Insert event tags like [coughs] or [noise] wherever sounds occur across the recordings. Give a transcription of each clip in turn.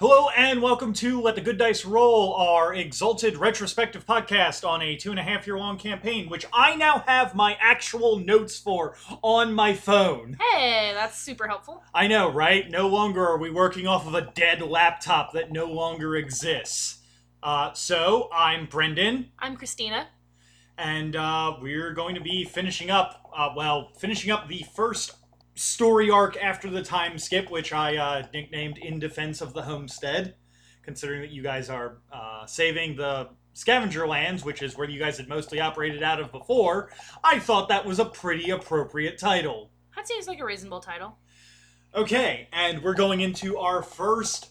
Hello and welcome to Let the Good Dice Roll, our exalted retrospective podcast on a two and a half year long campaign, which I now have my actual notes for on my phone. Hey, that's super helpful. I know, right? No longer are we working off of a dead laptop that no longer exists. Uh, so, I'm Brendan, I'm Christina. and uh, we're going to be finishing up, uh, well, finishing up the first story arc after the time skip, which I uh, nicknamed In Defense of the Homestead, considering that you guys are uh, saving the scavenger lands, which is where you guys had mostly operated out of before. I thought that was a pretty appropriate title. That seems like a reasonable title. Okay, and we're going into our first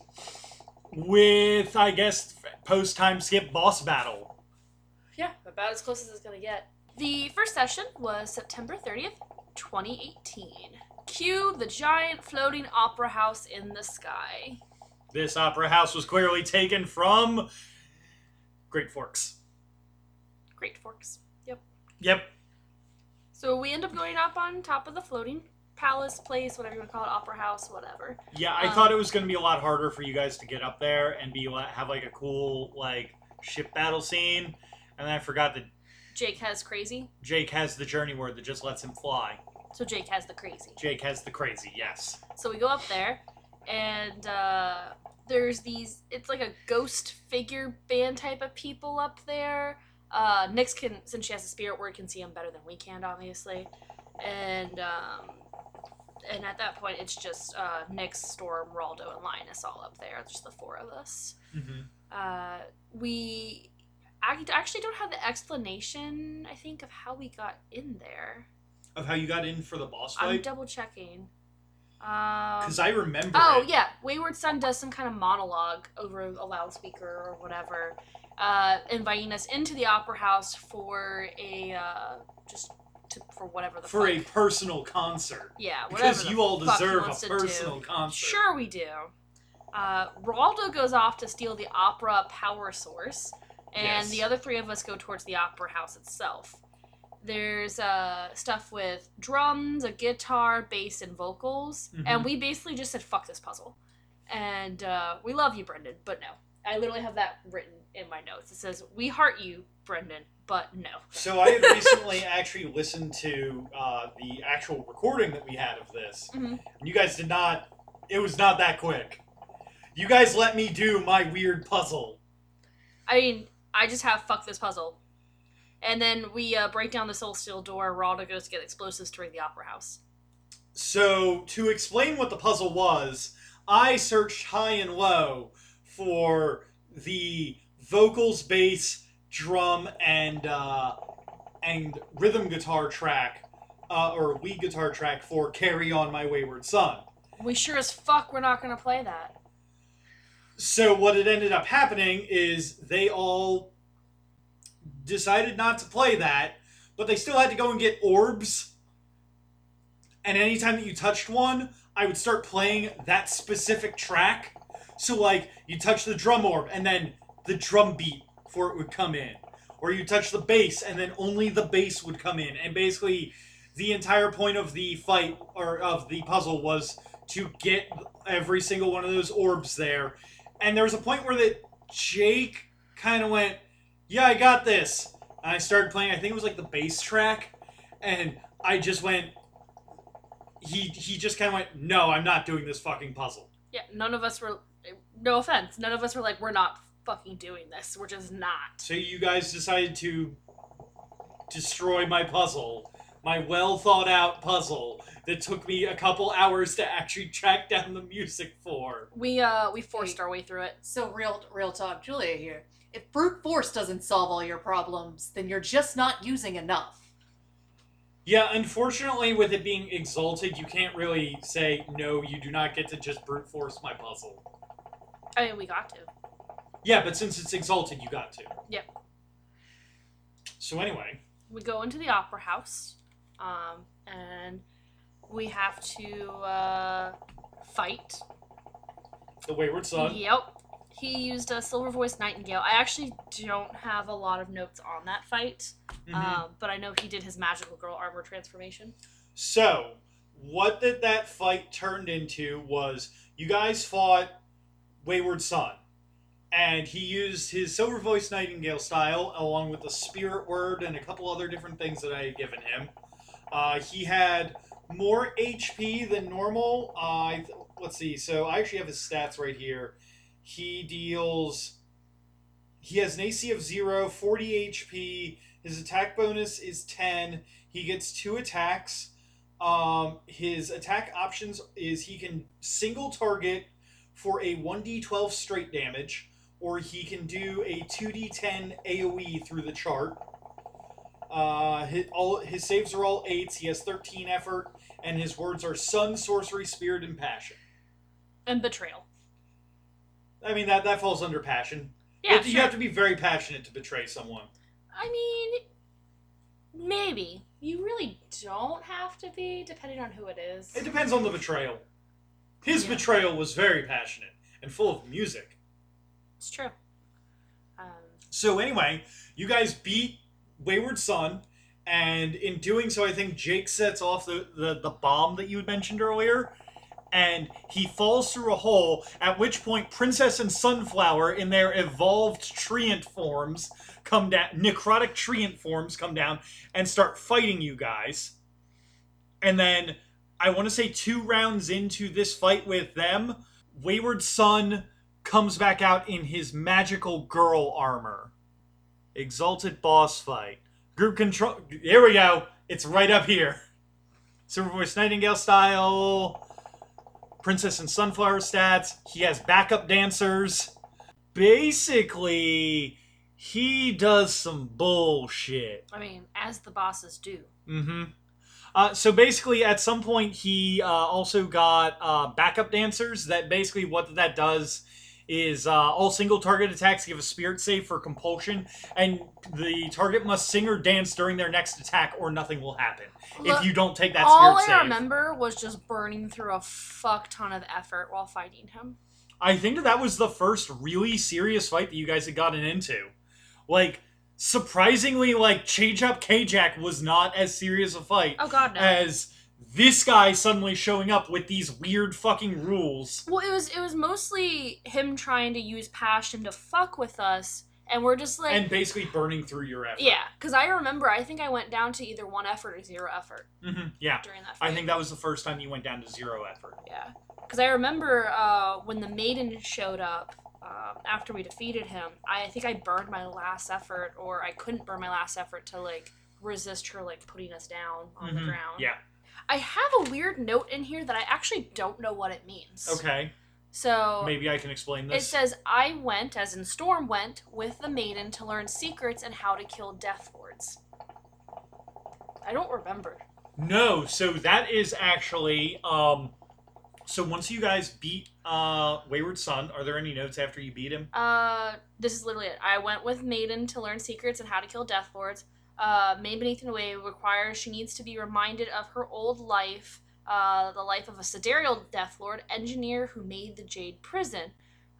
with, I guess, post time skip boss battle. Yeah, about as close as it's gonna get. The first session was September 30th, 2018. Cue the giant floating opera house in the sky. This opera house was clearly taken from Great Forks. Great Forks. Yep. Yep. So we end up going up on top of the floating palace place, whatever you want to call it, opera house, whatever. Yeah, I Um, thought it was going to be a lot harder for you guys to get up there and be have like a cool like ship battle scene, and then I forgot that Jake has crazy, Jake has the journey word that just lets him fly. So Jake has the crazy. Jake has the crazy, yes. So we go up there, and uh, there's these. It's like a ghost figure band type of people up there. Uh, Nyx can, since she has a spirit word, can see them better than we can, obviously. And um, and at that point, it's just uh, Nyx, Storm, Raldo, and Linus all up there. Just the four of us. Mm-hmm. Uh, we act- actually don't have the explanation. I think of how we got in there. Of how you got in for the boss fight? I'm double checking. Um, because I remember. Oh it. yeah, Wayward Son does some kind of monologue over a loudspeaker or whatever, uh, inviting us into the opera house for a uh, just to, for whatever the for a personal concert. yeah whatever Because you all deserve a personal concert. Sure we do. Uh, Raldo goes off to steal the opera power source, and Yes. the other three of us go towards the opera house itself. There's uh, stuff with drums, a guitar, bass, and vocals, Mhm. and we basically just said "fuck this puzzle," and uh, we love you, Brendan, but no. I literally have that written in my notes. It says, "We heart you, Brendan, but no." So I had recently [laughs] actually listened to uh, the actual recording that we had of this, Mhm. and you guys did not. It was not that quick. You guys let me do my weird puzzle. I mean, I just have "fuck this puzzle," and then we uh, break down the soul steel door. Raldo goes to get explosives to ring the opera house. So to explain what the puzzle was, I searched high and low for the vocals, bass, drum, and uh, and rhythm guitar track, uh, or lead guitar track for "Carry On My Wayward Son." We sure as fuck we're not gonna play that. So what it ended up happening is they all decided not to play that, but they still had to go and get orbs. And anytime that you touched one, I would start playing that specific track. So like you touch the drum orb and then the drum beat for it would come in. Or you touch the bass and then only the bass would come in. And basically the entire point of the fight or of the puzzle was to get every single one of those orbs there and there was a point where that Jake kind of went, "Yeah, I got this." And I started playing. I think it was like the bass track, and I just went. He he just kind of went, "No, I'm not doing this fucking puzzle." Yeah, none of us were. No offense, none of us were like, we're not fucking doing this. We're just not. So you guys decided to destroy my puzzle, my well thought out puzzle that took me a couple hours to actually track down the music for. We uh we forced Hey. our way through it. So real, real talk, Julia here. If brute force doesn't solve all your problems, then you're just not using enough. Yeah, unfortunately, with it being exalted, you can't really say no. You do not get to just brute force my puzzle. I mean, we got to. Yeah, but since it's exalted, you got to. Yep. So anyway, We go into the opera house, um, and we have to uh, fight. the Wayward Son. Yep. He used a silver voice nightingale. I actually don't have a lot of notes on that fight, Mhm. um, but I know he did his magical girl armor transformation. So, what did that fight turned into was you guys fought Wayward Son. And he used his Silver Voice Nightingale style along with the Spirit Word and a couple other different things that I had given him. Uh, he had more HP than normal. Uh, I let's see. So I actually have his stats right here. He deals. He has an AC of 0, 40 HP. His attack bonus is 10. He gets two attacks. Um, his attack options is he can single target for a 1d12 straight damage, or he can do a 2d10 AoE through the chart. Uh, his, all, his saves are all eights. He has 13 effort, and his words are Sun, Sorcery, Spirit, and Passion. And betrayal. I mean, that, that falls under passion. Yeah, You- you sure. have to be very passionate to betray someone. I mean, maybe. You really don't have to be, depending on who it is. It depends on the betrayal. His Yeah. betrayal was very passionate and full of music. It's true. Um, So anyway, you guys beat Wayward Son, and in doing so, I think Jake sets off the, the, the bomb that you had mentioned earlier, and he falls through a hole, at which point Princess and Sunflower, in their evolved treant forms, come down, necrotic treant forms come down and start fighting you guys. And then, I want to say two rounds into this fight with them, Wayward Son comes back out in his magical girl armor. Exalted boss fight. Group control. Here we go. It's right up here. Silver Voice Nightingale style. Princess and Sunflower stats. He has backup dancers. Basically, he does some bullshit. I mean, as the bosses do. Mm-hmm. Uh, so basically, at some point, he uh, also got uh, backup dancers. That basically what that does is uh, all single target attacks give a spirit save for compulsion, and the target must sing or dance during their next attack, or nothing will happen Look, if you don't take that All I spirit save. remember was just burning through a fuck ton of effort while fighting him. I think that that was the first really serious fight that you guys had gotten into. Like, surprisingly, like Change Up K-Jack was not as serious a fight Oh god, no. as this guy suddenly showing up with these weird fucking rules. well, it was it was mostly him trying to use passion to fuck with us, and we're just like, and basically burning through your effort. yeah, because I remember I think I went down to either one effort or zero effort hmm Yeah. during that. Fight. I think that was the first time you went down to zero effort. Yeah, because I remember uh, when the maiden showed up um, after we defeated him. I think I burned my last effort, or I couldn't burn my last effort to like resist her like putting us down on the Mhm. ground. Yeah. I have a weird note in here that I actually don't know what it means. Okay. So Maybe I can explain this. it says I went, as in Storm went, with the maiden to learn secrets and how to kill Death Lords. I don't remember. no, so that is actually um so once you guys beat uh Wayward Son, are there any notes after you beat him? Uh, this is literally it. I went with Maiden to learn secrets and how to kill Death Lords. Uh, Made Beneath and Away requires she needs to be reminded of her old life, uh, the life of a sidereal Death Lord engineer who made the Jade Prison.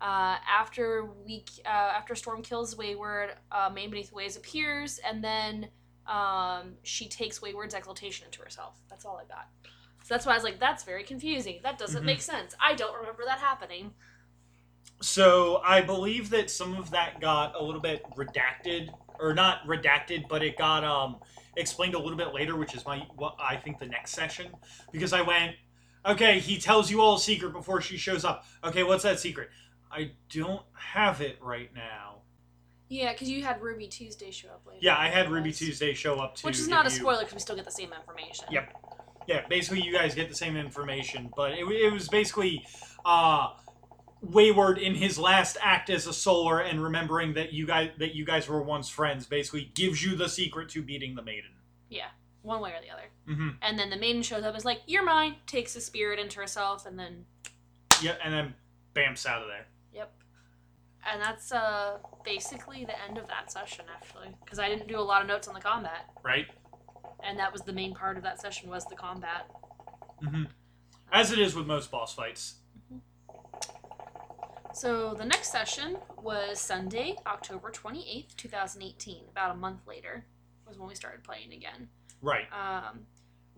Uh, after we, uh, after Storm kills Wayward, uh, Made Beneath Ways appears, and then um, she takes Wayward's exaltation into herself. That's all I got. So that's why I was like, that's very confusing. That doesn't Mhm. make sense. I don't remember that happening. So I believe that some of that got a little bit redacted, or not redacted, but it got um explained a little bit later, which is my what I think the next session because I went, okay, he tells you all a secret before she shows up. Okay, what's that secret? I don't have it right now. Yeah, because you had Ruby Tuesday show up later. Yeah, I had Ruby Tuesday show up too. Which is not a you- spoiler because we still get the same information. Yep. Yeah, basically you guys get the same information, but it, it was basically uh Wayward in his last act as a solar and remembering that you guys that you guys were once friends basically gives you the secret to beating the maiden. Yeah, one way or the other. Mm-hmm. And then the maiden shows up, is like, "You're mine." Takes the spirit into herself, and then Yeah, and then bamps out of there. yep. And that's uh basically the end of that session, actually, because I didn't do a lot of notes on the combat, Right? and that was the main part of that session was the combat. Mm-hmm. As it is with most boss fights. So the next session was Sunday, October twenty eighth, two thousand eighteen. About a month later was when we started playing again. Right. Um,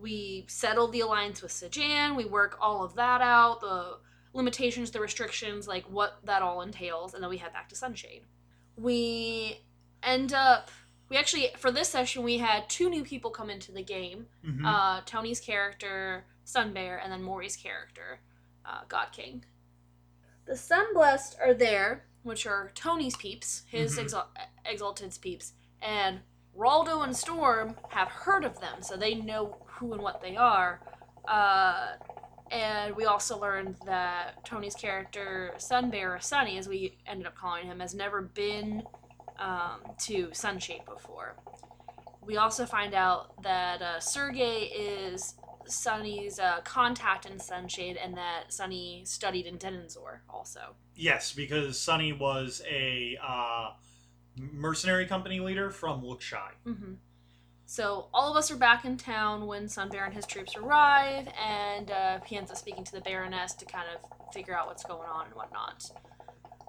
we settled the alliance with Sijan. We work all of that out. The limitations, the restrictions, like what that all entails, and then we head back to Sunshade. We end up. We actually, for this session, we had two new people come into the game Mhm. uh, Tony's character, Sunbear, and then Maury's character, uh, God King. The Sunblessed are there, which are Tony's peeps, his Mhm. exal- Exalted's peeps, and Raldo and Storm have heard of them, so they know who and what they are. Uh, and we also learned that Tony's character, Sunbear, or Sunny, as we ended up calling him, has never been um, to Sunshade before. We also find out that uh, Sergey is Sunny's uh, contact in Sunshade, and that Sunny studied in Denandsor also. Yes, because Sunny was a uh, mercenary company leader from Lookshy. hmm So all of us are back in town when Sunbear and his troops arrive, and uh, he ends up speaking to the Baroness to kind of figure out what's going on and whatnot.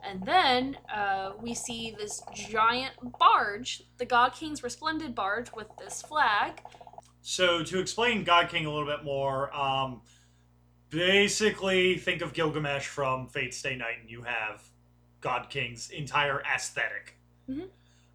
And then uh, we see this giant barge, the God King's resplendent barge with this flag. So to explain God King a little bit more, um, basically think of Gilgamesh from Fate Stay Night, and you have God King's entire aesthetic. Mhm.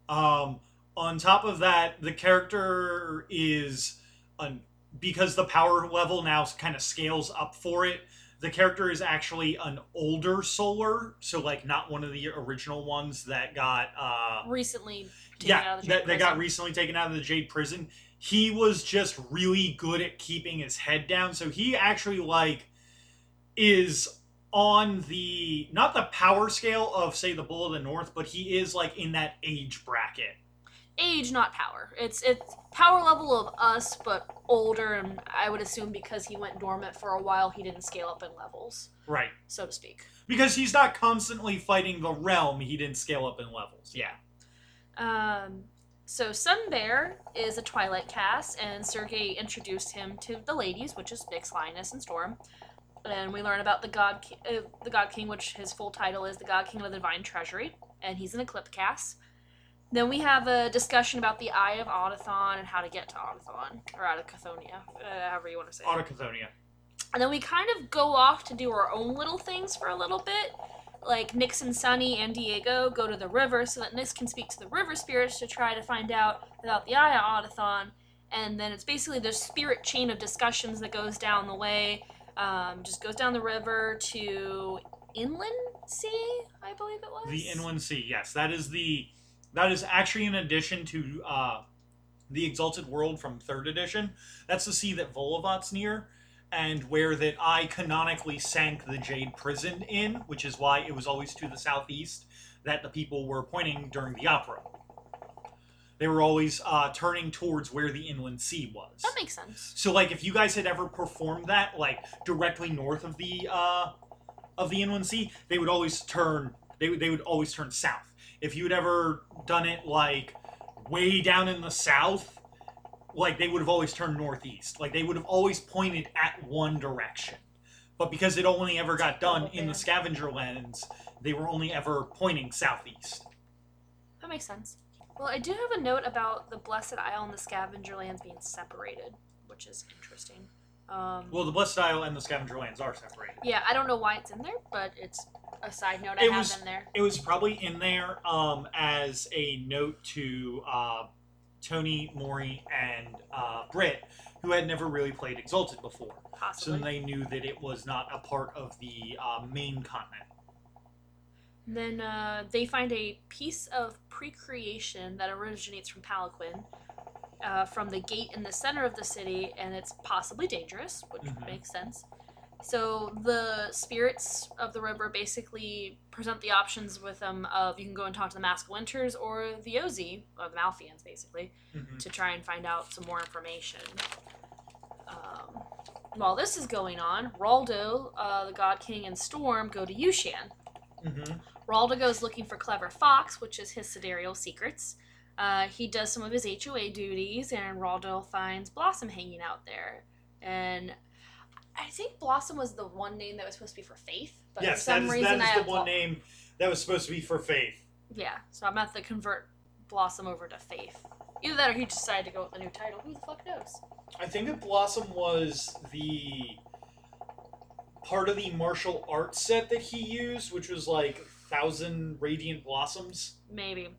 Um, on top of that, the character is an because the power level now kind of scales up for it. The character is actually an older solar, so like not one of the original ones that got uh, Recently taken yeah, out of the that, that got recently taken out of the Jade prison. He was just really good at keeping his head down. So he actually like is on the not the power scale of say the Bull of the North, but he is like in that age bracket. age, not power. It's it's power level of us, but older, and I would assume because he went dormant for a while, he didn't scale up in levels, Right. so to speak. Because he's not constantly fighting the realm, he didn't scale up in levels. Yeah. Um, so Sunbear is a Twilight cast, and Sergey introduced him to the ladies, which is Nyx, Lioness, and Storm. And we learn about the God, Ki- uh, the God King, which his full title is the God King of the Divine Treasury, and he's an Eclipse cast. Then we have a discussion about the Eye of Autothon and how to get to Autothon, or out of uh, however you want to say it. Autochthonia. And then we kind of go off to do our own little things for a little bit. Like Nyx and Sunny and Diego go to the river so that Nyx can speak to the river spirits to try to find out about the Aya Autothon. And then it's basically the spirit chain of discussions that goes down the way. Um, just goes down the river to Inland Sea, I believe it was. The Inland Sea, yes, that is the that is actually in addition to uh, the Exalted World from Third Edition. That's the sea that Volovat's near, and where that I canonically sank the Jade Prison in, which is why it was always to the southeast that the people were pointing during the opera. They were always uh, turning towards where the Inland Sea was. That makes sense. So like if you guys had ever performed that like directly north of the uh of the inland sea, they would always turn they would they would always turn south. If you had ever done it like way down in the south, like they would have always turned northeast. Like they would have always pointed at one direction. But because it only ever got done in the scavenger lands, they were only ever pointing southeast. That makes sense. Well, I do have a note about the Blessed Isle and the Scavenger Lands being separated, which is interesting. Um, Well, the Blessed Isle and the scavenger lands are separated. yeah, I don't know why it's in there, but it's a side note I It have was- in there. It was probably in there um, as a note to uh, Tony, Maury, and uh, Britt, who had never really played Exalted before. So Possibly. then they knew that it was not a part of the uh, main continent. Then uh, they find a piece of pre-creation that originates from Palanquin, uh, from the gate in the center of the city, and it's possibly dangerous, which Mhm. makes sense. So the spirits of the river basically present the options with them of you can go and talk to the Mask Winters or the Ozi, or the Malfians, basically, Mhm. to try and find out some more information. Um, while this is going on, Raldo, uh, the God King, and Storm go to Yushan. Mhm. Raldo goes looking for Clever Fox, which is his sidereal secrets. Uh, he does some of his HOA duties, and Raldo finds Blossom hanging out there. And I think Blossom was the one name that was supposed to be for Faith, but Yes, for that some is, reason that I is the one Blo- name that was supposed to be for Faith. Yeah, so I'm have to convert Blossom over to Faith. Either that, or he decided to go with the new title. Who the fuck knows? I think that Blossom was the part of the martial arts set that he used, which was like thousand radiant blossoms. Maybe.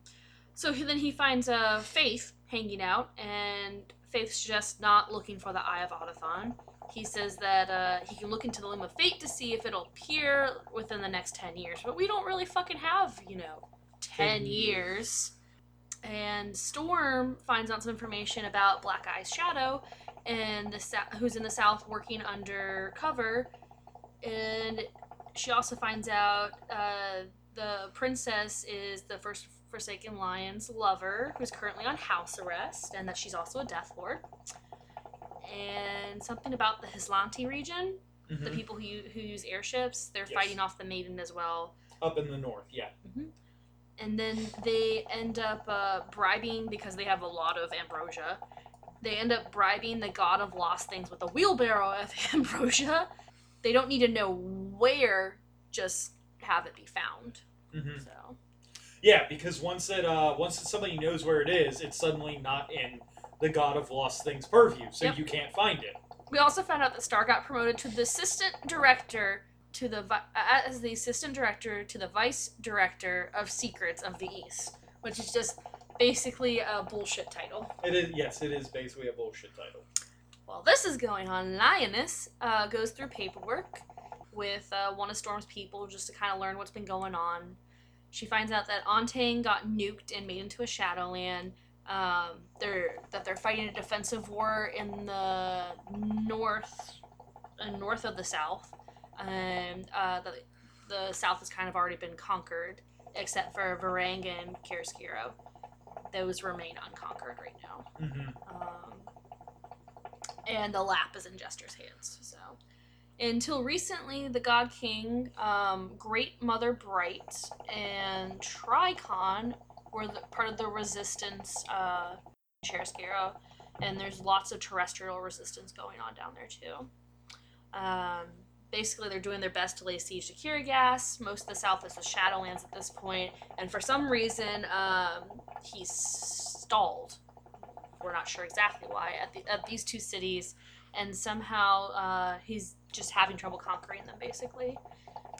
So he, then he finds uh, Faith hanging out, and Faith's just not looking for the Eye of Autothon. He says that uh, he can look into the Loom of Fate to see if it'll appear within the next 10 years. But we don't really fucking have, you know, 10 10 years. And Storm finds out some information about Black Eye's shadow, and the sou- who's in the south working undercover. And she also finds out uh, the princess is the first Forsaken Lion's lover, who's currently on house arrest, and that she's also a Death Lord. And something about the Haslanti region, the Mhm. people who, who use airships, they're Yes. fighting off the Maiden as well. Up in the north, yeah. And then they end up uh, bribing, because they have a lot of ambrosia, they end up bribing the god of lost things with a wheelbarrow of [laughs] ambrosia. They don't need to know where, just have it be found. hmm So. Yeah, because once it uh, once somebody knows where it is, it's suddenly not in the God of Lost Things purview, so Yep. you can't find it. We also found out that Star got promoted to the assistant director to the vi- uh, as the assistant director to the vice director of Secrets of the East, which is just basically a bullshit title. It is yes, it is basically a bullshit title. While this is going on, Lioness uh, goes through paperwork with uh, one of Storm's people just to kind of learn what's been going on. She finds out that Ontang got nuked and made into a Shadowland. Um, they're that they're fighting a defensive war in the north, uh, north of the south, and uh, the the south has kind of already been conquered, except for Varang and Chiaroscuro. Those remain unconquered right now hmm um, and the lap is in Jester's hands. So, until recently, the God King, um, Great Mother Bright, and Tricon were the, part of the resistance, uh, and there's lots of terrestrial resistance going on down there too. Um, basically, they're doing their best to lay siege to Kirigas. Most of the south is the Shadowlands at this point, and for some reason, um, he's stalled we're not sure exactly why at, the, at these two cities and somehow uh, he's just having trouble conquering them basically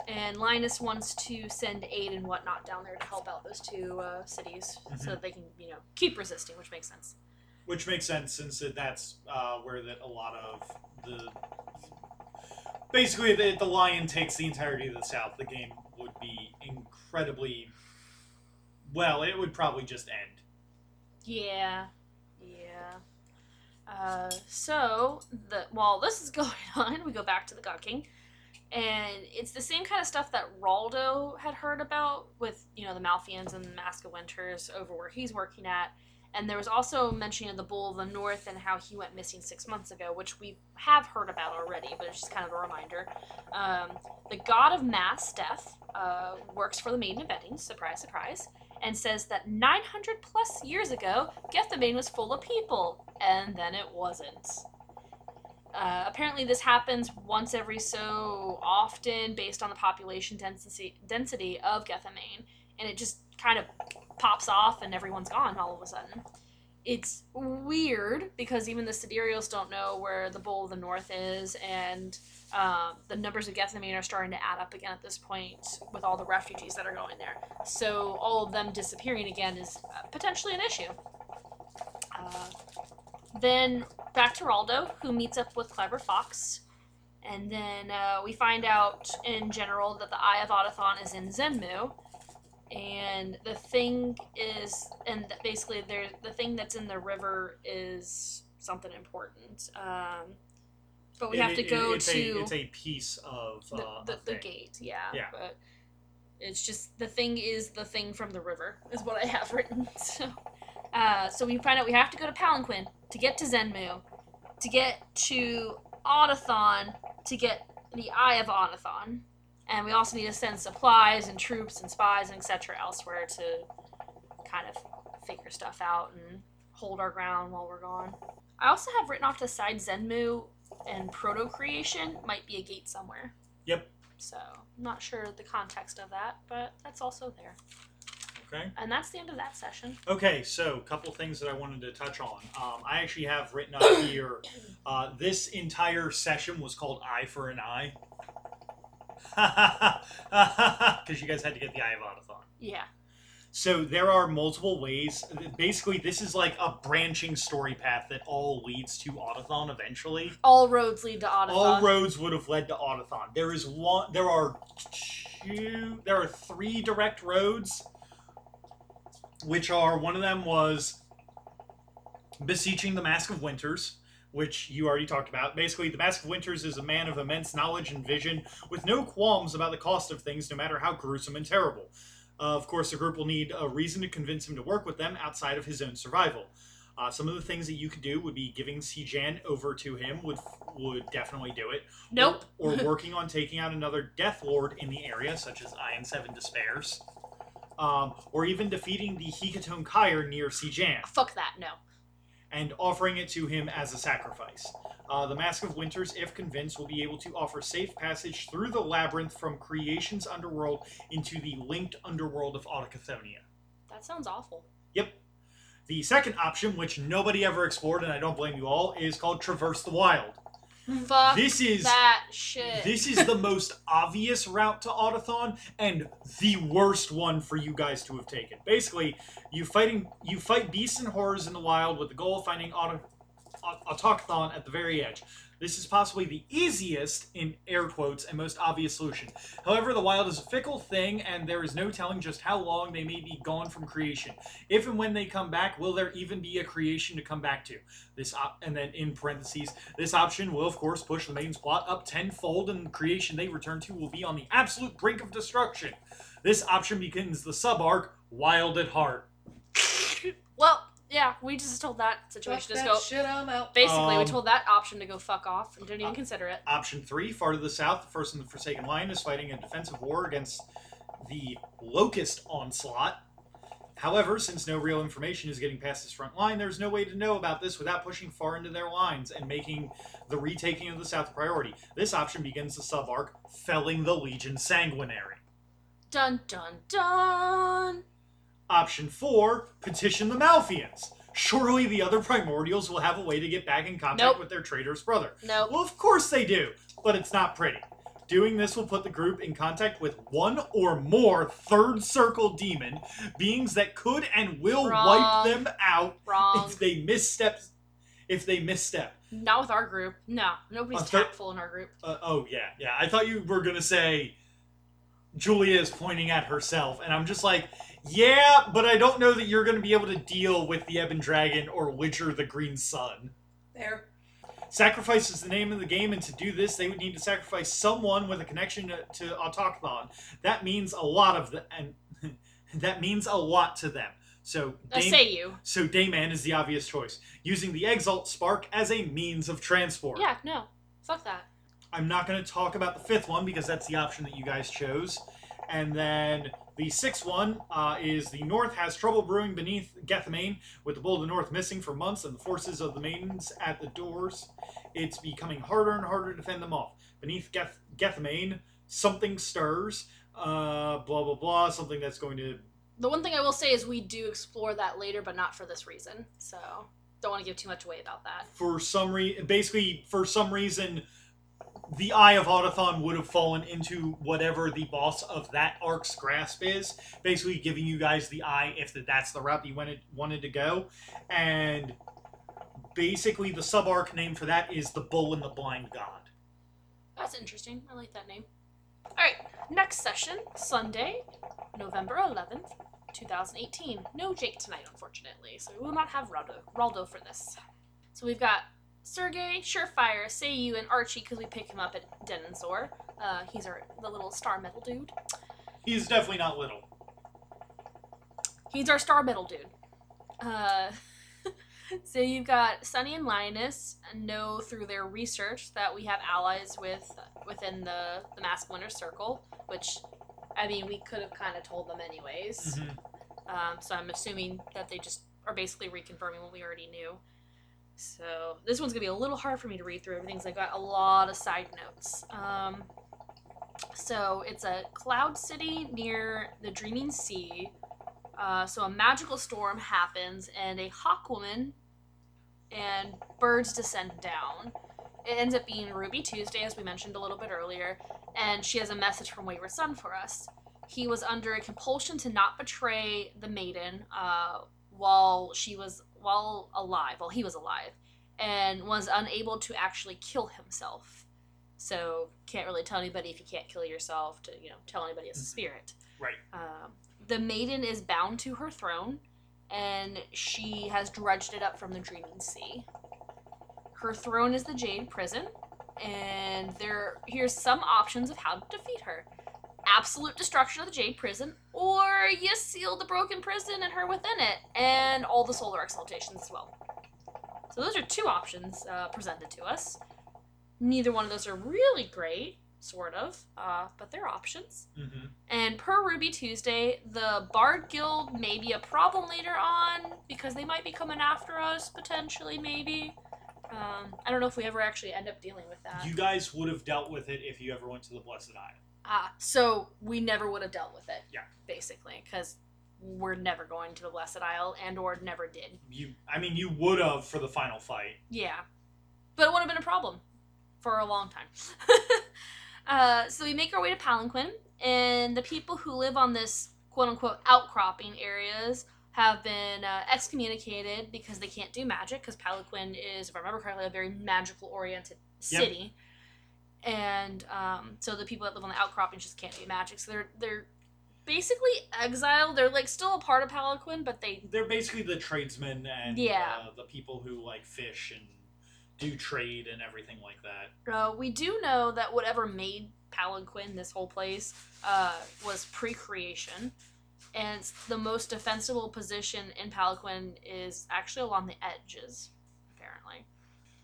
and linus wants to send aid and whatnot down there to help out those two uh, cities so that they can you know keep resisting which makes sense Which makes sense since that that's uh, where that a lot of the basically if the lion takes the entirety of the south, the game would be incredibly well. It would probably just end. yeah yeah uh, so the while this is [laughs] going on we go back to the god king and it's the same kind of stuff that Raldo had heard about with you know the Malfians and the Mask of Winters over where he's working at. And there was also mention of the Bull of the North and how he went missing six months ago, which we have heard about already, but it's just kind of a reminder. Um, the god of mass death uh, works for the Maiden of Eddings, surprise, surprise, and says that 900 plus years ago, Gethamane was full of people, and then it wasn't. Uh, apparently, this happens once every so often based on the population density density of Gethamane, and it just kind of pops off and everyone's gone all of a sudden. It's weird because even the Sidereals don't know where the Bull of the North is, and um, the numbers of Gethamane are starting to add up again at this point with all the refugees that are going there. So all of them disappearing again is uh, potentially an issue. Uh, then back to Raldo, who meets up with Clever Fox. And then uh, we find out in general that the Eye of Autothon is in Zenmu. And the thing is, and basically, there the thing that's in the river is something important. Um, but we It- have to it- go it's to A, it's a piece of the, uh, the, gate, yeah. Yeah. But it's just the thing is the thing from the river is what I have written. [laughs] So, uh, so we find out we have to go to Palanquin to get to Zenmu, to get to Autothon, to get the Eye of Autothon, and we also need to send supplies and troops and spies and etc. elsewhere to kind of figure stuff out and hold our ground while we're gone. I also have written off to the side Zenmu and proto creation might be a gate somewhere. Yep. So not sure the context of that, but that's also there. Okay. And that's the end of that session. Okay, so a couple things that I wanted to touch on. Um, I actually have written up [coughs] here. Uh, this entire session was called "Eye for an Eye." [laughs] Because you guys had to get the Eye of Autothon. Yeah. So there are multiple ways. Basically, this is like a branching story path that all leads to Autothon eventually. All roads lead to Autothon. All roads would have led to Autothon. There is one. There are two. There are three direct roads, which are one of them was beseeching the Mask of Winters, which you already talked about. Basically, the Mask of Winters is a man of immense knowledge and vision, with no qualms about the cost of things, no matter how gruesome and terrible. Uh, of course, the group will need a reason to convince him to work with them outside of his own survival. Uh, some of the things that you could do would be giving Sijan over to him would would definitely do it. Nope. Or, or [laughs] working on taking out another Death Lord in the area, such as Eye and Seven Despairs. Um, or even defeating the Hekatonkhire near Sijan Fuck that. No. and offering it to him as a sacrifice. Uh, the Mask of Winters, if convinced, will be able to offer safe passage through the labyrinth from creation's underworld into the linked underworld of Autochthonia. That sounds awful. Yep. The second option, which nobody ever explored, and I don't blame you all, is called Traverse the Wild. Fuck This is that shit. this is the most obvious route to Autothon and the worst one for you guys to have taken. Basically, you fighting you fight beasts and horrors in the wild with the goal of finding auto, Autochthon at the very edge. This is possibly the easiest, in air quotes, and most obvious solution. However, the wild is a fickle thing, and there is no telling just how long they may be gone from creation. If and when they come back, will there even be a creation to come back to? This op- and then in parentheses, this option will of course push the main plot up tenfold, and the creation they return to will be on the absolute brink of destruction. This option begins the sub arc Wild at Heart. well, yeah, we just told that situation that to go. shit, I'm out. Basically, we Um, told that option to go fuck off and didn't even uh, consider it. Option three, far to the south, the First and the Forsaken Lion is fighting a defensive war against the Locust Onslaught. However, since no real information is getting past this front line, there's no way to know about this without pushing far into their lines and making the retaking of the south a priority. This option begins the sub arc, felling the Legion Sanguinary. Dun dun dun. Option 4, petition the Malfians. Surely the other primordials will have a way to get back in contact Nope. with their traitor's brother. Nope. Well, of course they do, but it's not pretty. Doing this will put the group in contact with one or more third circle demon beings that could and will Wrong. wipe them out Wrong. if they misstep. If they misstep. Not with our group. No, nobody's thir- tactful in our group. Uh, oh yeah, yeah. I thought you were gonna say Julia is pointing at herself, and I'm just like, yeah, but I don't know that you're gonna be able to deal with the Ebon Dragon or Witcher the Green Sun. There. Sacrifice is the name of the game, and to do this, they would need to sacrifice someone with a connection to, to Autochthon. That means a lot of the, and [laughs] that means a lot to them. So, I Dame- say you. so Dayman is the obvious choice, using the Exalt Spark as a means of transport. Yeah, no. Fuck that. I'm not going to talk about the fifth one because that's the option that you guys chose. And then the sixth one uh, is the North has trouble brewing beneath Gethamane, with the Bull of the North missing for months and the forces of the Maidens at the doors. It's becoming harder and harder to fend them off. Beneath Geth- Gethamane, something stirs. Uh, blah blah blah. Something that's going to. The one thing I will say is we do explore that later, but not for this reason. So don't want to give too much away about that. For some reason, basically, for some reason, the Eye of Autothon would have fallen into whatever the boss of that arc's grasp is, basically giving you guys the eye if that's the route you wanted wanted to go, and basically the sub arc name for that is the Bull and the Blind God. That's interesting. I like that name. All right, next session, Sunday, November 11th, 2018. No Jake tonight, unfortunately, so we will not have Raldo, Raldo for this. So we've got Sergey, Surefire, Seiyu, and Archie because we pick him up at Denandsor. Uh, he's our the little star metal dude. He's definitely not little. He's our star metal dude. Uh, [laughs] so you've got Sunny and Linus know through their research that we have allies with within the the Mask Winter Circle, which I mean we could have kind of told them anyways. Mhm. Um, so I'm assuming that they just are basically reconfirming what we already knew. So this one's gonna be a little hard for me to read through everything. 'cause I got a lot of side notes. Um, so it's a cloud city near the Dreaming Sea. Uh, so a magical storm happens, and a hawk woman and birds descend down. It ends up being Ruby Tuesday, as we mentioned a little bit earlier, and she has a message from Wayward Son for us. He was under a compulsion to not betray the maiden uh, while she was while alive, while he was alive, and was unable to actually kill himself. So can't really tell anybody if you can't kill yourself to you know tell anybody as a Mhm. spirit. Right. Um, the maiden is bound to her throne, and she has dredged it up from the dreaming sea. Her throne is the Jade Prison, and there here's some options of how to defeat her: absolute destruction of the Jade Prison, or you seal the broken prison and her within it, and all the solar exaltations as well. So those are two options uh, presented to us. Neither one of those are really great, sort of, uh, but they're options. Mm-hmm. And per Ruby Tuesday, the Bard Guild may be a problem later on because they might be coming after us potentially, maybe. Um, I don't know if we ever actually end up dealing with that. You guys would have dealt with it if you ever went to the Blessed Isle. Ah, so we never would have dealt with it. Yeah. Basically, because we're never going to the Blessed Isle, and or never did. You, I mean, you would have for the final fight. Yeah, but it would have been a problem for a long time. [laughs] uh, so we make our way to Palanquin, and the people who live on this quote unquote outcropping areas have been uh, excommunicated because they can't do magic. Because Palanquin is, if I remember correctly, a very magical oriented Yep. And um, so the people that live on the outcroppings just can't do magic. So they're they're basically exiled. They're like still a part of Palanquin, but they They're basically the tradesmen and Yeah. uh, the people who like fish and do trade and everything like that. Uh, we do know that whatever made Palanquin, this whole place, uh, was pre-creation, and the most defensible position in Palanquin is actually along the edges.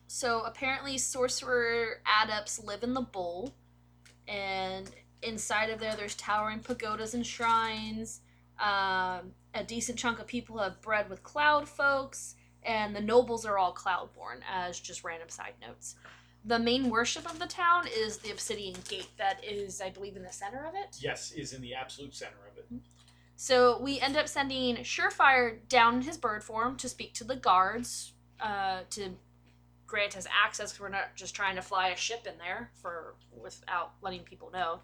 So apparently, sorcerer adepts live in the bowl, and inside of there, there's towering pagodas and shrines. Um, a decent chunk of people have bred with cloud folks, and the nobles are all cloudborn. As just random side notes the main worship of the town is the obsidian gate that is i believe in the center of it Yes, is in the absolute center of it. so we end up sending surefire down in his bird form to speak to the guards uh, to grant us access because we're not just trying to fly a ship in there for without letting people know.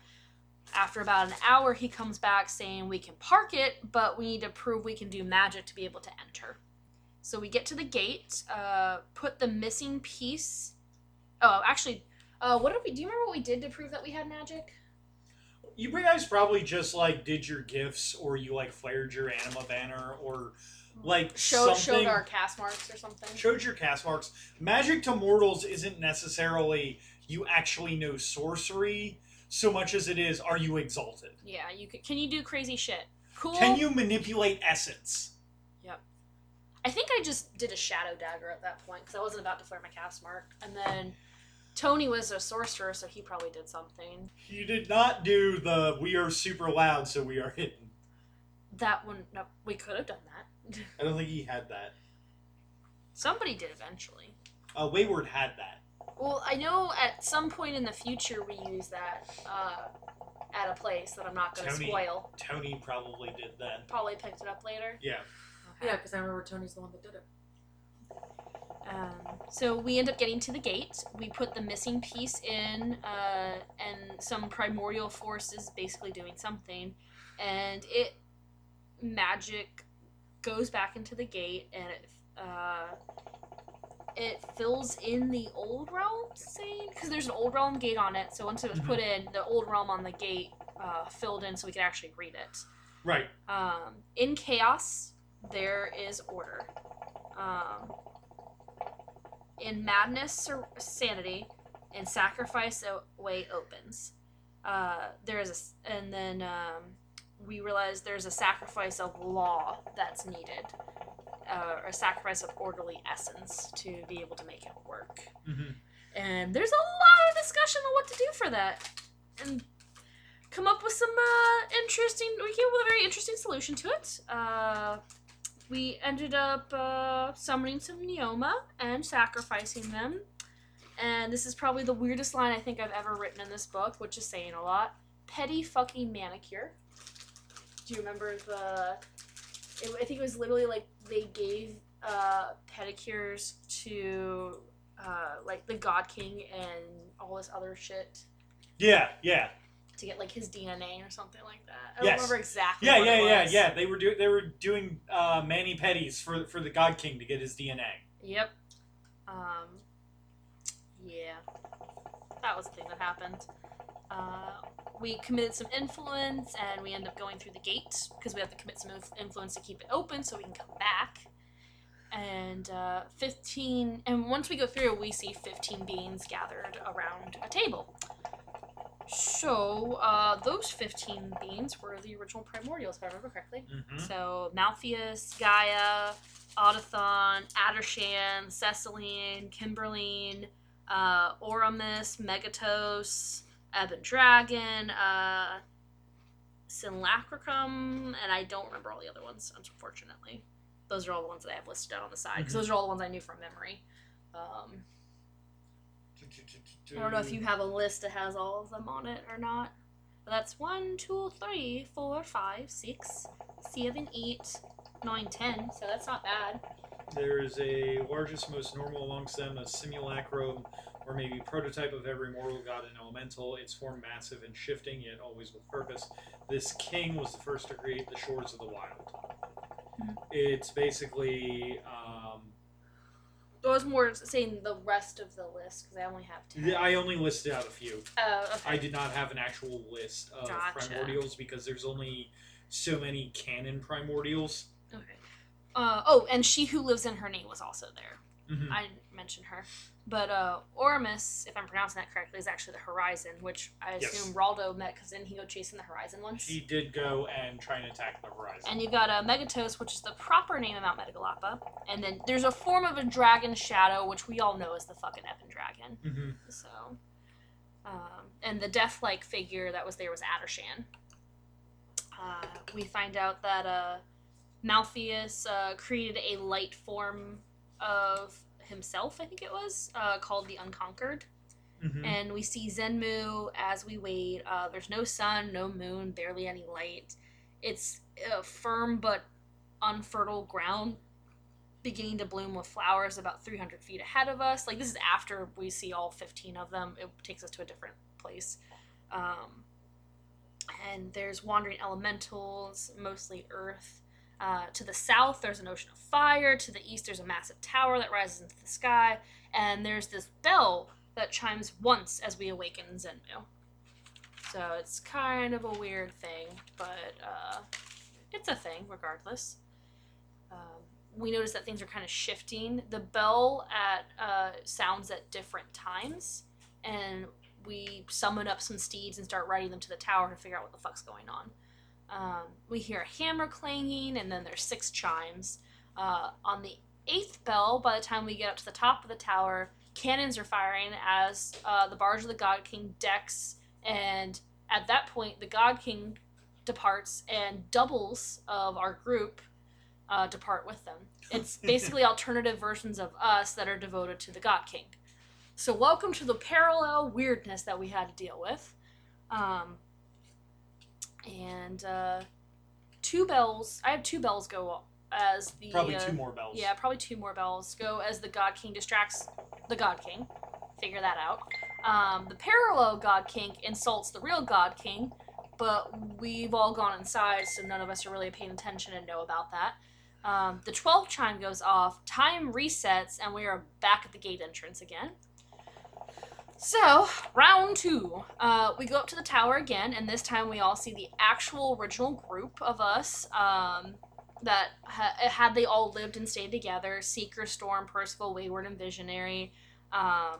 After about an hour he comes back saying we can park it but we need to prove we can do magic to be able to enter. So we get to the gate uh, put the missing piece oh actually uh, what did we do you remember what we did to prove that we had magic? You guys probably just like did your gifts, or you like flared your anima banner, or like Show, something. showed our cast marks or something showed your cast marks. Magic to mortals isn't necessarily you actually know sorcery so much as it is are you exalted. Yeah, you can. Can you do crazy shit? Cool. Can you manipulate essence? Yep. I think I just did a shadow dagger at that point because I wasn't about to flare my cast mark, and then Tony was a sorcerer, so he probably did something. You did not do the we are super loud so we are hidden. That one, no, we could have done that. I don't think he had that. Somebody did eventually. Uh, Wayward had that. Well, I know at some point in the future we use that uh, at a place that I'm not going to Tony. spoil. Tony probably did then. Probably picked it up later. Yeah. Okay. Yeah, because I remember Tony's the one that did it. Um, so we end up getting to the gate. We put the missing piece in, uh, and some primordial force is basically doing something, and it magic goes back into the gate, and it uh, it fills in the old realm, saying because there's an old realm gate on it. So once it was put in, the old realm on the gate uh, filled in, so we could actually read it. Right. Um, in chaos, there is order. Um, in madness or sanity, and sacrifice a way opens. Uh, there is a, and then um, we realize there's a sacrifice of law that's needed, uh, a sacrifice of orderly essence to be able to make it work. Mm-hmm. And there's a lot of discussion on what to do for that. And come up with some uh, interesting, we came up with a very interesting solution to it. Uh, we ended up uh, summoning some Neomah and sacrificing them. And this is probably the weirdest line I think I've ever written in this book, which is saying a lot. Petty fucking manicure. Do you remember the. It, I think it was literally like they gave uh, pedicures to uh, like the God King and all this other shit. Yeah, yeah, to get like his DNA or something like that. I don't Yes. remember exactly. yeah, what yeah, it yeah, was. yeah. They were doing they were doing uh, mani pedis for for the God King to get his DNA. Yep. Um. Yeah. That was the thing that happened. Uh, we committed some influence, and we end up going through the gate because we have to commit some influence to keep it open so we can come back. And uh, 15, and once we go through, we see 15 beings gathered around a table. So, uh, those 15 beings were the original primordials, if I remember correctly. Mm-hmm. So Malfeas, Gaia, Autochthon, Adorjan, Cecelyne, Kimberline, uh, Oramus, Megatos, Ebon Dragon, uh, Simulacrum, and I don't remember all the other ones, unfortunately. Those are all the ones that I have listed out on the side, because Mhm. those are all the ones I knew from memory. Um, I don't know if you have a list that has all of them on it or not. But that's one, two, three, four, five, six, seven, eight, nine, ten. So that's not bad. There is a largest, most normal amongst them, a simulacrum, or maybe prototype of every mortal god and elemental. Its form massive and shifting, yet always with purpose. This king was the first to create the shores of the wild. Mhm. It's basically um, I was more saying the rest of the list because I only have ten. I only listed out a few. Oh, okay. I did not have an actual list of Gotcha. primordials because there's only so many canon primordials. Okay. Uh, oh, and she who lives in her name was also there. Mhm. I didn't mention her. But uh, Oramus, if I'm pronouncing that correctly, is actually the Horizon, which I Yes. assume Raldo met because didn't he go chasing the Horizon once? He did go and try and attack the horizon. And you've got a Megatos, which is the proper name of Mount Metagalapa. And then there's a form of a dragon shadow, which we all know is the fucking Ebon Dragon. hmm So, um, and the death-like figure that was there was Adorjan. Uh, we find out that uh, Malfeas uh, created a light form of himself, I think it was, uh, called the Unconquered. hmm And we see Zenmu as we wait. Uh, there's no sun, no moon, barely any light. It's a firm but unfertile ground beginning to bloom with flowers about 300 feet ahead of us. Like, this is after we see all 15 of them. It takes us to a different place. Um, and there's wandering elementals, mostly earth. Uh, to the south, there's an ocean of fire. To the east, there's a massive tower that rises into the sky. And there's this bell that chimes once as we awaken Zenmu. So it's kind of a weird thing, but uh, it's a thing regardless. Um, we notice that things are kind of shifting. The bell at uh, sounds at different times, and we summon up some steeds and start riding them to the tower to figure out what the fuck's going on. Um, we hear a hammer clanging, and then there's six chimes. Uh, on the eighth bell, by the time we get up to the top of the tower, cannons are firing as uh, the barge of the God King decks, and at that point, the God King departs, and doubles of our group uh, depart with them. It's [laughs] basically alternative versions of us that are devoted to the God King. So, welcome to the parallel weirdness that we had to deal with. Um, and uh, two bells. I have two bells go as the Probably uh, two more bells. yeah, probably two more bells go as the God King distracts the God King. Figure that out. Um, the parallel God King insults the real God King, but we've all gone inside, so none of us are really paying attention and know about that. Um, the 12th chime goes off, time resets, and we are back at the gate entrance again. So, round two. Uh, we go up to the tower again, and this time we all see the actual original group of us. Um, that ha- had they all lived and stayed together seeker storm percival wayward and visionary um,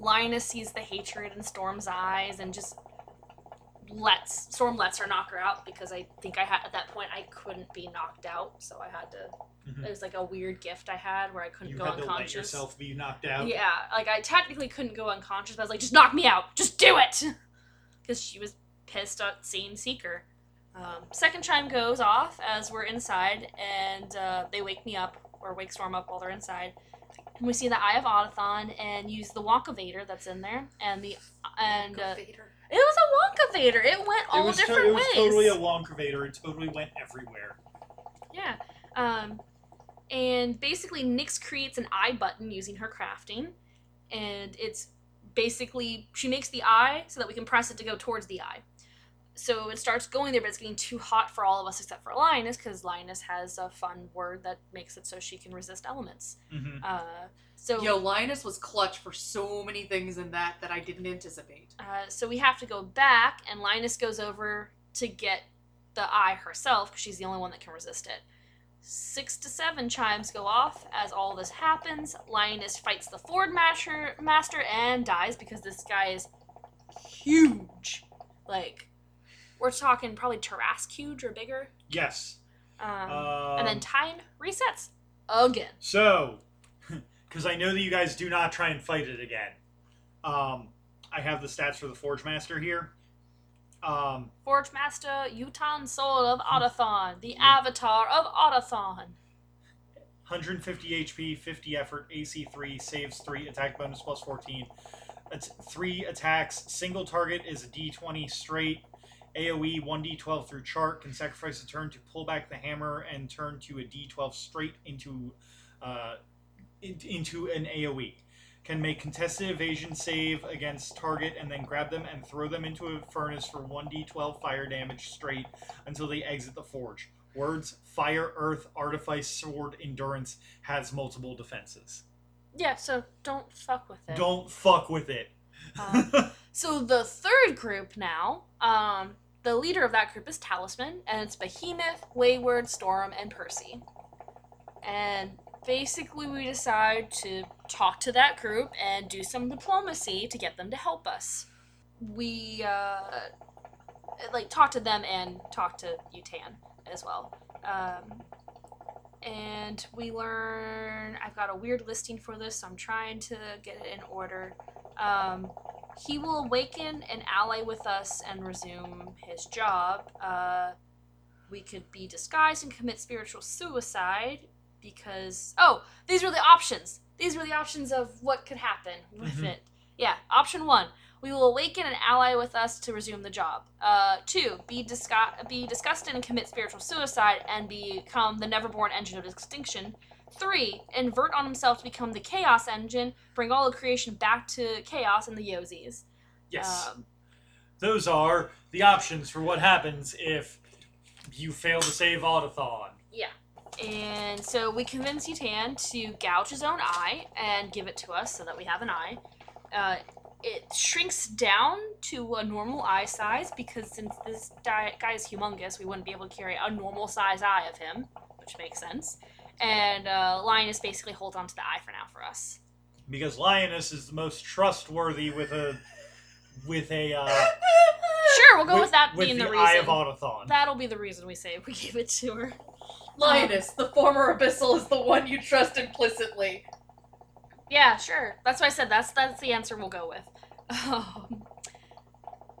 linus sees the hatred in storm's eyes and just lets storm lets her knock her out because i think i had at that point i couldn't be knocked out so i had to Mhm. it was like a weird gift i had where i couldn't You go had to let unconscious yourself be knocked out. yeah like i technically couldn't go unconscious but i was like just knock me out just do it [laughs] because she was pissed at seeing seeker um, second chime goes off as we're inside, and uh, they wake me up or wake Storm up while they're inside. And we see the Eye of Autochthon and use the Wonka Vader that's in there, and the and uh, Vader. It was a Wonka Vader. It went It all to- different it was ways. totally a Wonka Vader. It totally went everywhere. Yeah. Um, and basically, Nyx creates an eye button using her crafting, and it's basically she makes the eye so that we can press it to go towards the eye. So it starts going there, but it's getting too hot for all of us except for Linus because Linus has a fun word that makes it so she can resist elements. Mm-hmm. Uh, so Yo, Linus was clutch for so many things in that that I didn't anticipate. Uh, so we have to go back, and Linus goes over to get the eye herself because she's the only one that can resist it. Six to seven chimes go off as all this happens. Linus fights the Forge master, master and dies because this guy is huge. Like, we're talking probably Tarrasque huge or bigger. Yes. Um, Um, and then time resets again. So, because I know that you guys do not try and fight it again, um, I have the stats for the Forge Master here. Um, Forge Master, Utan Soul of Autochthon, the avatar of Autochthon. 150 HP, 50 effort, AC 3, saves 3, attack bonus plus 14. It's 3 attacks. Single target is a d20 straight. AoE 1d12 through chart. Can sacrifice a turn to pull back the hammer and turn to a d12 straight into uh, into an AoE. Can make contested evasion save against target and then grab them and throw them into a furnace for 1d12 fire damage straight until they exit the forge. Words Fire, Earth, Artifice, Sword, Endurance has multiple defenses. Yeah, so don't fuck with it. Don't fuck with it. Um, [laughs] so the third group now, um, the leader of that group is Talisman, and it's Behemoth, Wayward, Storm, and Percy. And basically, we decide to talk to that group and do some diplomacy to get them to help us. We uh, like talk to them and talk to Utan as well. Um, and we learn. I've got a weird listing for this, so I'm trying to get it in order. Um, he will awaken an ally with us and resume his job. Uh, we could be disguised and commit spiritual suicide because. Oh, these were the options. These were the options of what could happen with Mhm. it. Yeah, option one. We will awaken an ally with us to resume the job. Uh, two, be, disgu- be disgusted and commit spiritual suicide and become the neverborn engine of extinction. Three, invert on himself to become the chaos engine, bring all of creation back to chaos and the Yozis. yes. Um, Those are the options for what happens if you fail to save Autochthon. And so we convince Utan to gouge his own eye and give it to us so that we have an eye. Uh, it shrinks down to a normal eye size because since this di- guy is humongous, we wouldn't be able to carry a normal size eye of him, which makes sense. And uh, Linus basically holds onto the eye for now for us. Because Lioness is the most trustworthy with a with a uh, Sure, we'll go with, that with being the, reason the, Eye of Autochthon. That'll be the reason we say we give it to her. Linus, the former Abyssal, is the one you trust implicitly. Yeah, sure. That's what I said. That's that's the answer we'll go with. Um,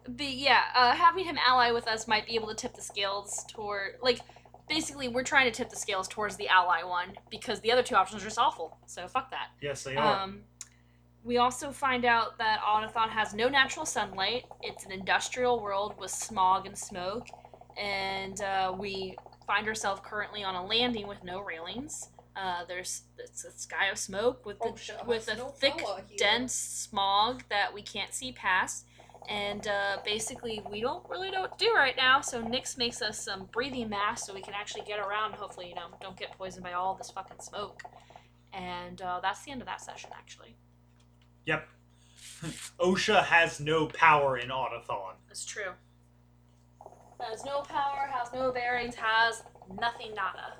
but yeah, uh, having him ally with us might be able to tip the scales toward like basically we're trying to tip the scales towards the ally one because the other two options are just awful. So fuck that. yes, they are. Um, we also find out that Autochthon has no natural sunlight. It's an industrial world with smog and smoke, and uh, we find herself currently on a landing with no railings. Uh, there's it's a sky of smoke with the, Oh, shit, with a no thick, dense smog that we can't see past. And uh, basically, we don't really know what to do right now. So Nyx makes us some breathing masks so we can actually get around. Hopefully, you know, don't get poisoned by all this fucking smoke. And uh, that's the end of that session, actually. Yep. [laughs] OSHA has no power in Autochthon. That's true. Has no power, has no bearings, has nothing nada.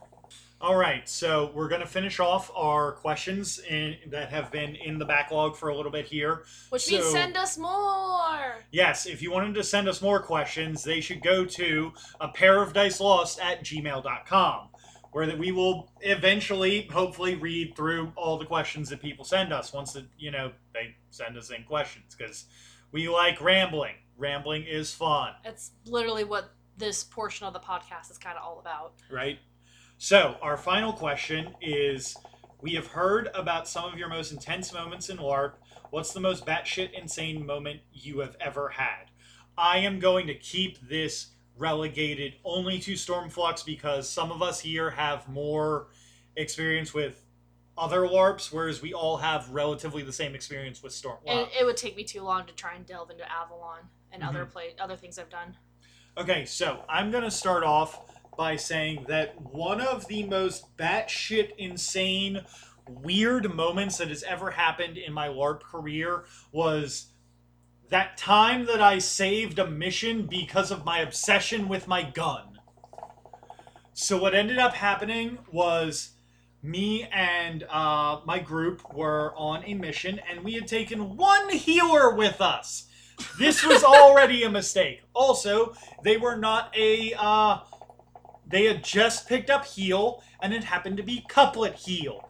All right, so we're going to finish off our questions in, that have been in the backlog for a little bit here. Which means send us more! Yes, if you wanted to send us more questions, they should go to a pair of dice lost at gmail.com, where that we will eventually, hopefully, read through all the questions that people send us once that, you know, they send us in questions, because we like rambling. Rambling is fun. It's literally what this portion of the podcast is kind of all about. right? So, our final question is We have heard about some of your most intense moments in LARP. What's the most batshit insane moment you have ever had? I am going to keep this relegated only to Stormflux because some of us here have more experience with other LARPs, whereas we all have relatively the same experience with Storm. And it would take me too long to try and delve into Avalon and other Mm-hmm. play other things I've done. Okay, so I'm gonna start off by saying that one of the most batshit insane, weird moments that has ever happened in my LARP career was that time that I saved a mission because of my obsession with my gun. So what ended up happening was me and uh, my group were on a mission, and we had taken one healer with us. This was already a mistake. Also, they were not a. Uh, they had just picked up heal, and it happened to be couplet heal.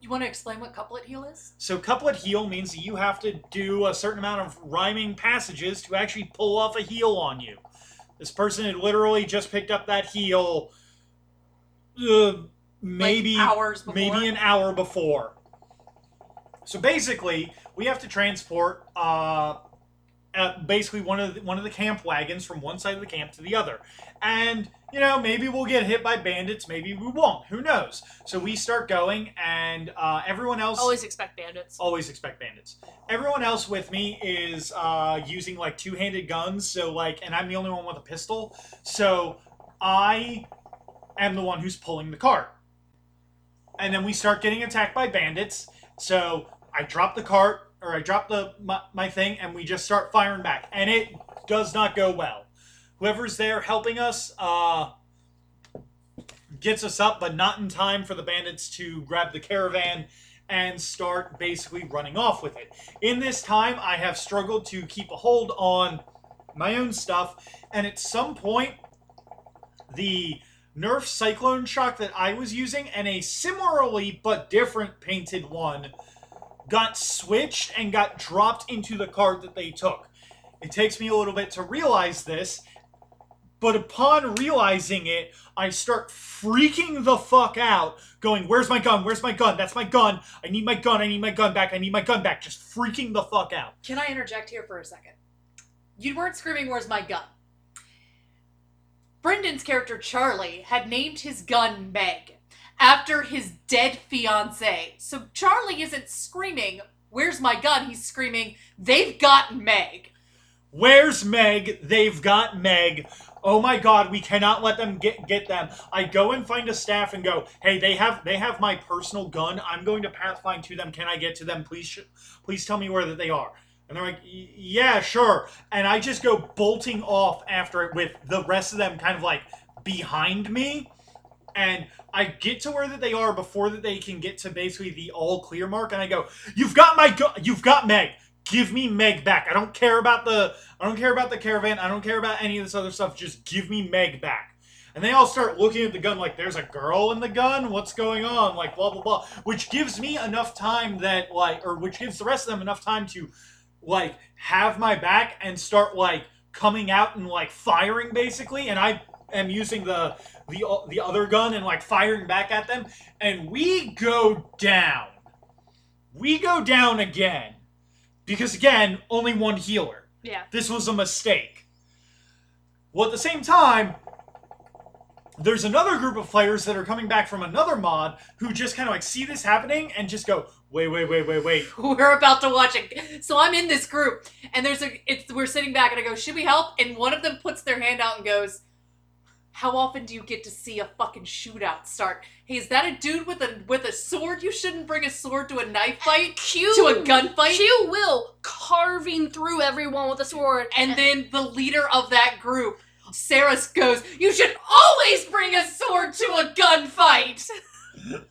You want to explain what couplet heal is? So couplet heal means that you have to do a certain amount of rhyming passages to actually pull off a heal on you. This person had literally just picked up that heel, Uh, maybe Like hours before. maybe an hour before. So basically, we have to transport uh, uh, basically one of the, one of the camp wagons from one side of the camp to the other, and you know maybe we'll get hit by bandits, maybe we won't. Who knows? So we start going, and uh, everyone else Always expect bandits. always expect bandits. Everyone else with me is uh, using like two-handed guns, so like, and I'm the only one with a pistol, so I am the one who's pulling the cart. And then we start getting attacked by bandits. So I drop the cart, or I drop the my, my thing, and we just start firing back, and it does not go well. Whoever's there helping us uh, gets us up, but not in time for the bandits to grab the caravan and start basically running off with it. In this time, I have struggled to keep a hold on my own stuff, and at some point, the Nerf Cyclone Shock that I was using and a similarly but different painted one got switched and got dropped into the card that they took. It takes me a little bit to realize this, but upon realizing it, I start freaking the fuck out, going, Where's my gun? Where's my gun? That's my gun. I need my gun. I need my gun back. I need my gun back. Just freaking the fuck out. Can I interject here for a second? You weren't screaming, Where's my gun? Brendan's character Charlie had named his gun Meg after his dead fiance. So Charlie isn't screaming, Where's my gun? He's screaming, They've got Meg. Where's Meg? They've got Meg. Oh my god, we cannot let them get get them. I go and find a staff and go, "Hey, they have they have my personal gun. I'm going to pathfind to them. Can I get to them? Please please tell me where that they are." And they're like, "Yeah, sure." And I just go bolting off after it with the rest of them kind of like behind me. And I get to where that they are before that they can get to basically the all clear mark and I go, "You've got my gun. You've got Meg. Give me Meg back. I don't care about the I don't care about the caravan. I don't care about any of this other stuff. Just give me Meg back. And they all start looking at the gun like there's a girl in the gun. What's going on? Like blah blah blah. Which gives me enough time that like, or which gives the rest of them enough time to like have my back and start like coming out and like firing basically. And I am using the the the other gun and like firing back at them. And we go down. We go down again because again only one healer Yeah. this was a mistake. Well, at the same time, there's another group of players that are coming back from another mod who just kind of like see this happening and just go, wait, wait, wait, wait, wait. [laughs] We're about to watch it. So I'm in this group, and there's a. It's we're sitting back, and I go, "Should we help?" And one of them puts their hand out and goes, "How often do you get to see a fucking shootout start? Hey, is that a dude with a with a sword? You shouldn't bring a sword to a knife fight, Q to a gunfight." Q will carving through everyone with a sword, And then the leader of that group, Sarah, goes, "You should always bring a sword to a gunfight." [laughs]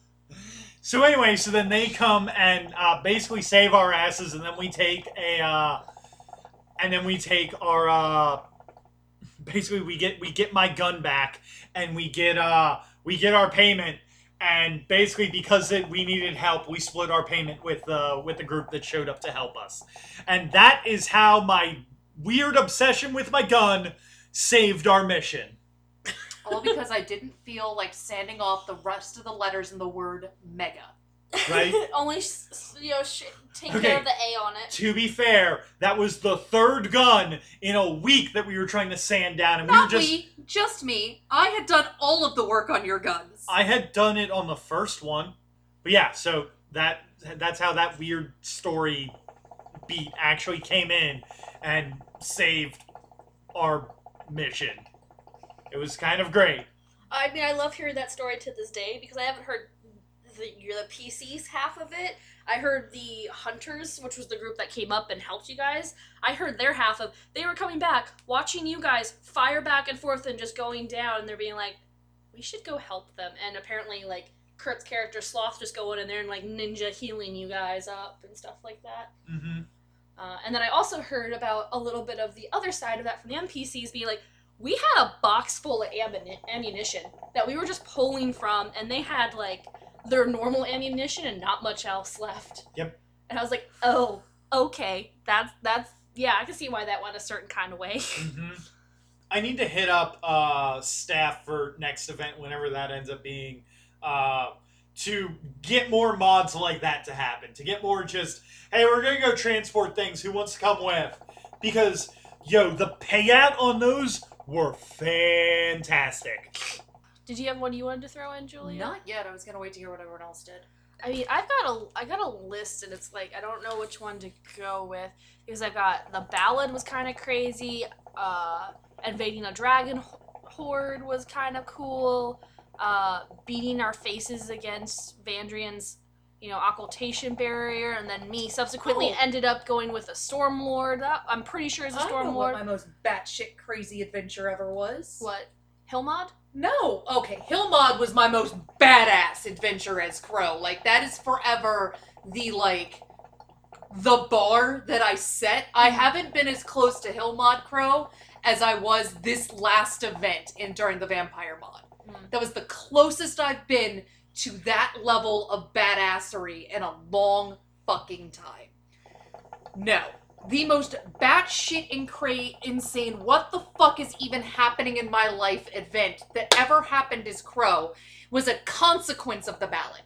So anyway, so then they come and uh, basically save our asses, and then we take a, uh, and then we take our, uh, basically we get we get my gun back, and we get uh we get our payment, and basically because it, we needed help, we split our payment with uh with the group that showed up to help us, and that is how my weird obsession with my gun saved our mission. All because I didn't feel like sanding off the rest of the letters in the word mega. Right? [laughs] only you know sh- take Okay. care of the A on it. To be fair, that was the third gun in a week that we were trying to sand down, and we Not were just. we, just me. I had done all of the work on your guns. I had done it on the first one, but yeah, so that that's how that weird story beat actually came in and saved our mission. It was kind of great. I mean, I love hearing that story to this day because I haven't heard the you're the PCs half of it. I heard the hunters, which was the group that came up and helped you guys. I heard their half of they were coming back, watching you guys fire back and forth and just going down, and they're being like, "We should go help them." And apparently, like Kurt's character Sloth just going in there and like ninja healing you guys up and stuff like that. Mm-hmm. Uh, and then I also heard about a little bit of the other side of that from the NPCs being like, we had a box full of ammunition that we were just pulling from, and they had like their normal ammunition and not much else left. Yep. And I was like, oh, okay, that's that's yeah, I can see why that went a certain kind of way. [laughs] Mm-hmm. I need to hit up uh, staff for next event, whenever that ends up being, uh, to get more mods like that to happen. To get more just, hey, we're gonna go transport things. Who wants to come with? Because yo, the payout on those were fantastic. Did you have one you wanted to throw in, Julia? Not yet. I was gonna wait to hear what everyone else did. I mean, I've got a I got a list, and it's like I don't know which one to go with because I've got the ballad was kind of crazy. Uh, invading a dragon hoard was kind of cool. Uh, beating our faces against Vandrian's, you know, occultation barrier, and then me subsequently Oh. ended up going with a storm lord. That, I'm pretty sure is a storm what lord. my most batshit crazy adventure ever was. What? Hillmod? No. Okay, Hillmod was my most badass adventure as Crow. Like that is forever the like the bar that I set. I haven't been as close to Hillmod Crow as I was this last event in during the Vampire mod. Mm. That was the closest I've been to that level of badassery in a long fucking time. No. The most batshit and insane, what the fuck is even happening in my life event that ever happened as Crow was a consequence of the ballad.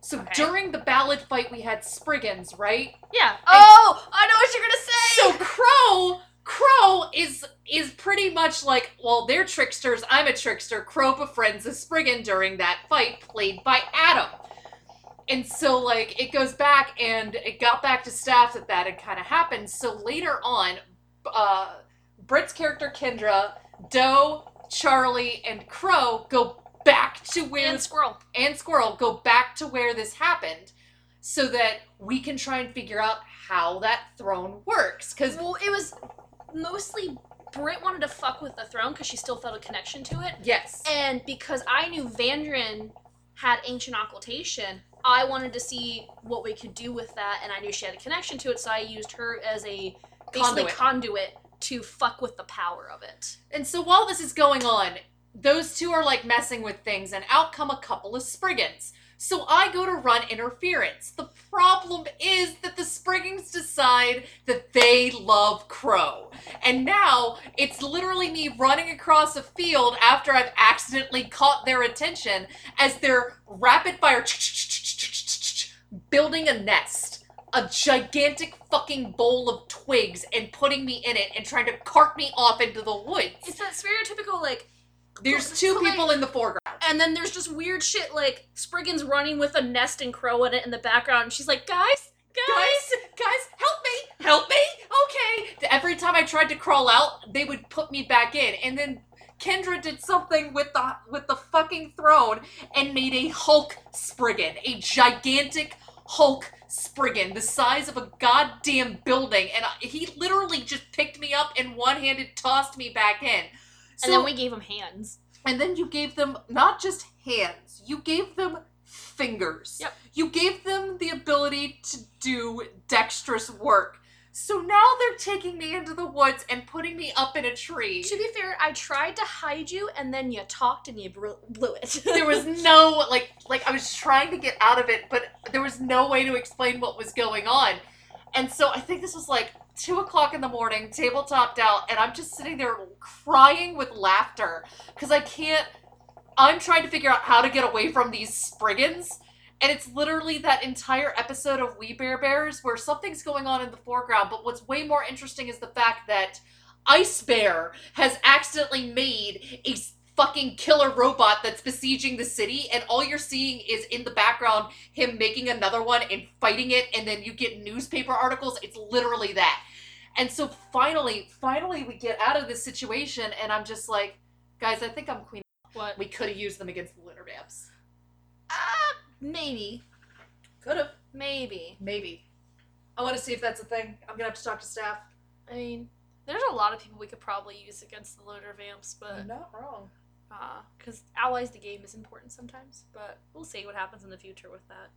So Okay. during the ballad fight, we had Spriggans, right? Yeah. Oh, I know what you're gonna say. So Crow, Crow is is pretty much like, well, they're tricksters. I'm a trickster. Crow befriends a Spriggan during that fight, played by Adam. And so, like, it goes back, and it got back to staff that that had kind of happened. So later on, uh, Britt's character Kendra, Doe, Charlie, and Crow go back to where and squirrel. and Squirrel go back to where this happened, so that we can try and figure out how that throne works. Because Well, it was mostly Britt wanted to fuck with the throne because she still felt a connection to it. yes, And because I knew Vandrin had ancient occultation, I wanted to see what we could do with that, and I knew she had a connection to it, so I used her as a basically Conduit. conduit, to fuck with the power of it. And so while this is going on, those two are like messing with things, and out come a couple of Spriggans. So I go to run interference. The problem is that the Spriggans decide that they love Crow. And now it's literally me running across a field after I've accidentally caught their attention as they're rapid fire building a nest. A gigantic fucking bowl of twigs and putting me in it and trying to cart me off into the woods. It's that stereotypical, like, There's two Play- people in the foreground. and then there's just weird shit like Spriggan's running with a nest and crow in it in the background, and she's like, guys, guys. Guys, guys, help me! Help me! Okay. Every time I tried to crawl out, they would put me back in. And then Kendra did something with the with the fucking throne and made a Hulk Spriggan, a gigantic Hulk Spriggan, the size of a goddamn building. And I, he literally just picked me up and one-handed tossed me back in. and then we gave him hands. And then you gave them not just hands, you gave them fingers. Yep. You gave them the ability to do dexterous work. So now they're taking me into the woods and putting me up in a tree. To be fair, I tried to hide you, and then you talked and you blew it. [laughs] there was no like like I was trying to get out of it, but there was no way to explain what was going on. And so I think this was like two o'clock in the morning, tabletopped out, and I'm just sitting there crying with laughter because I can't. I'm trying to figure out how to get away from these Spriggans. And it's literally that entire episode of We Bare Bears where something's going on in the foreground, but what's way more interesting is the fact that Ice Bear has accidentally made a fucking killer robot that's besieging the city, and all you're seeing is in the background him making another one and fighting it, and then you get newspaper articles. It's literally that. And so finally, finally, we get out of this situation, and I'm just like, guys, I think I'm queen. What? We could have used them against the litter vamps. Ah, maybe. Could have. Maybe. Maybe. I want to see if that's a thing. I'm gonna have to talk to staff. I mean, there's a lot of people we could probably use against the loader vamps, You're but not wrong. uh, because allies the game is important sometimes. But we'll see what happens in the future with that.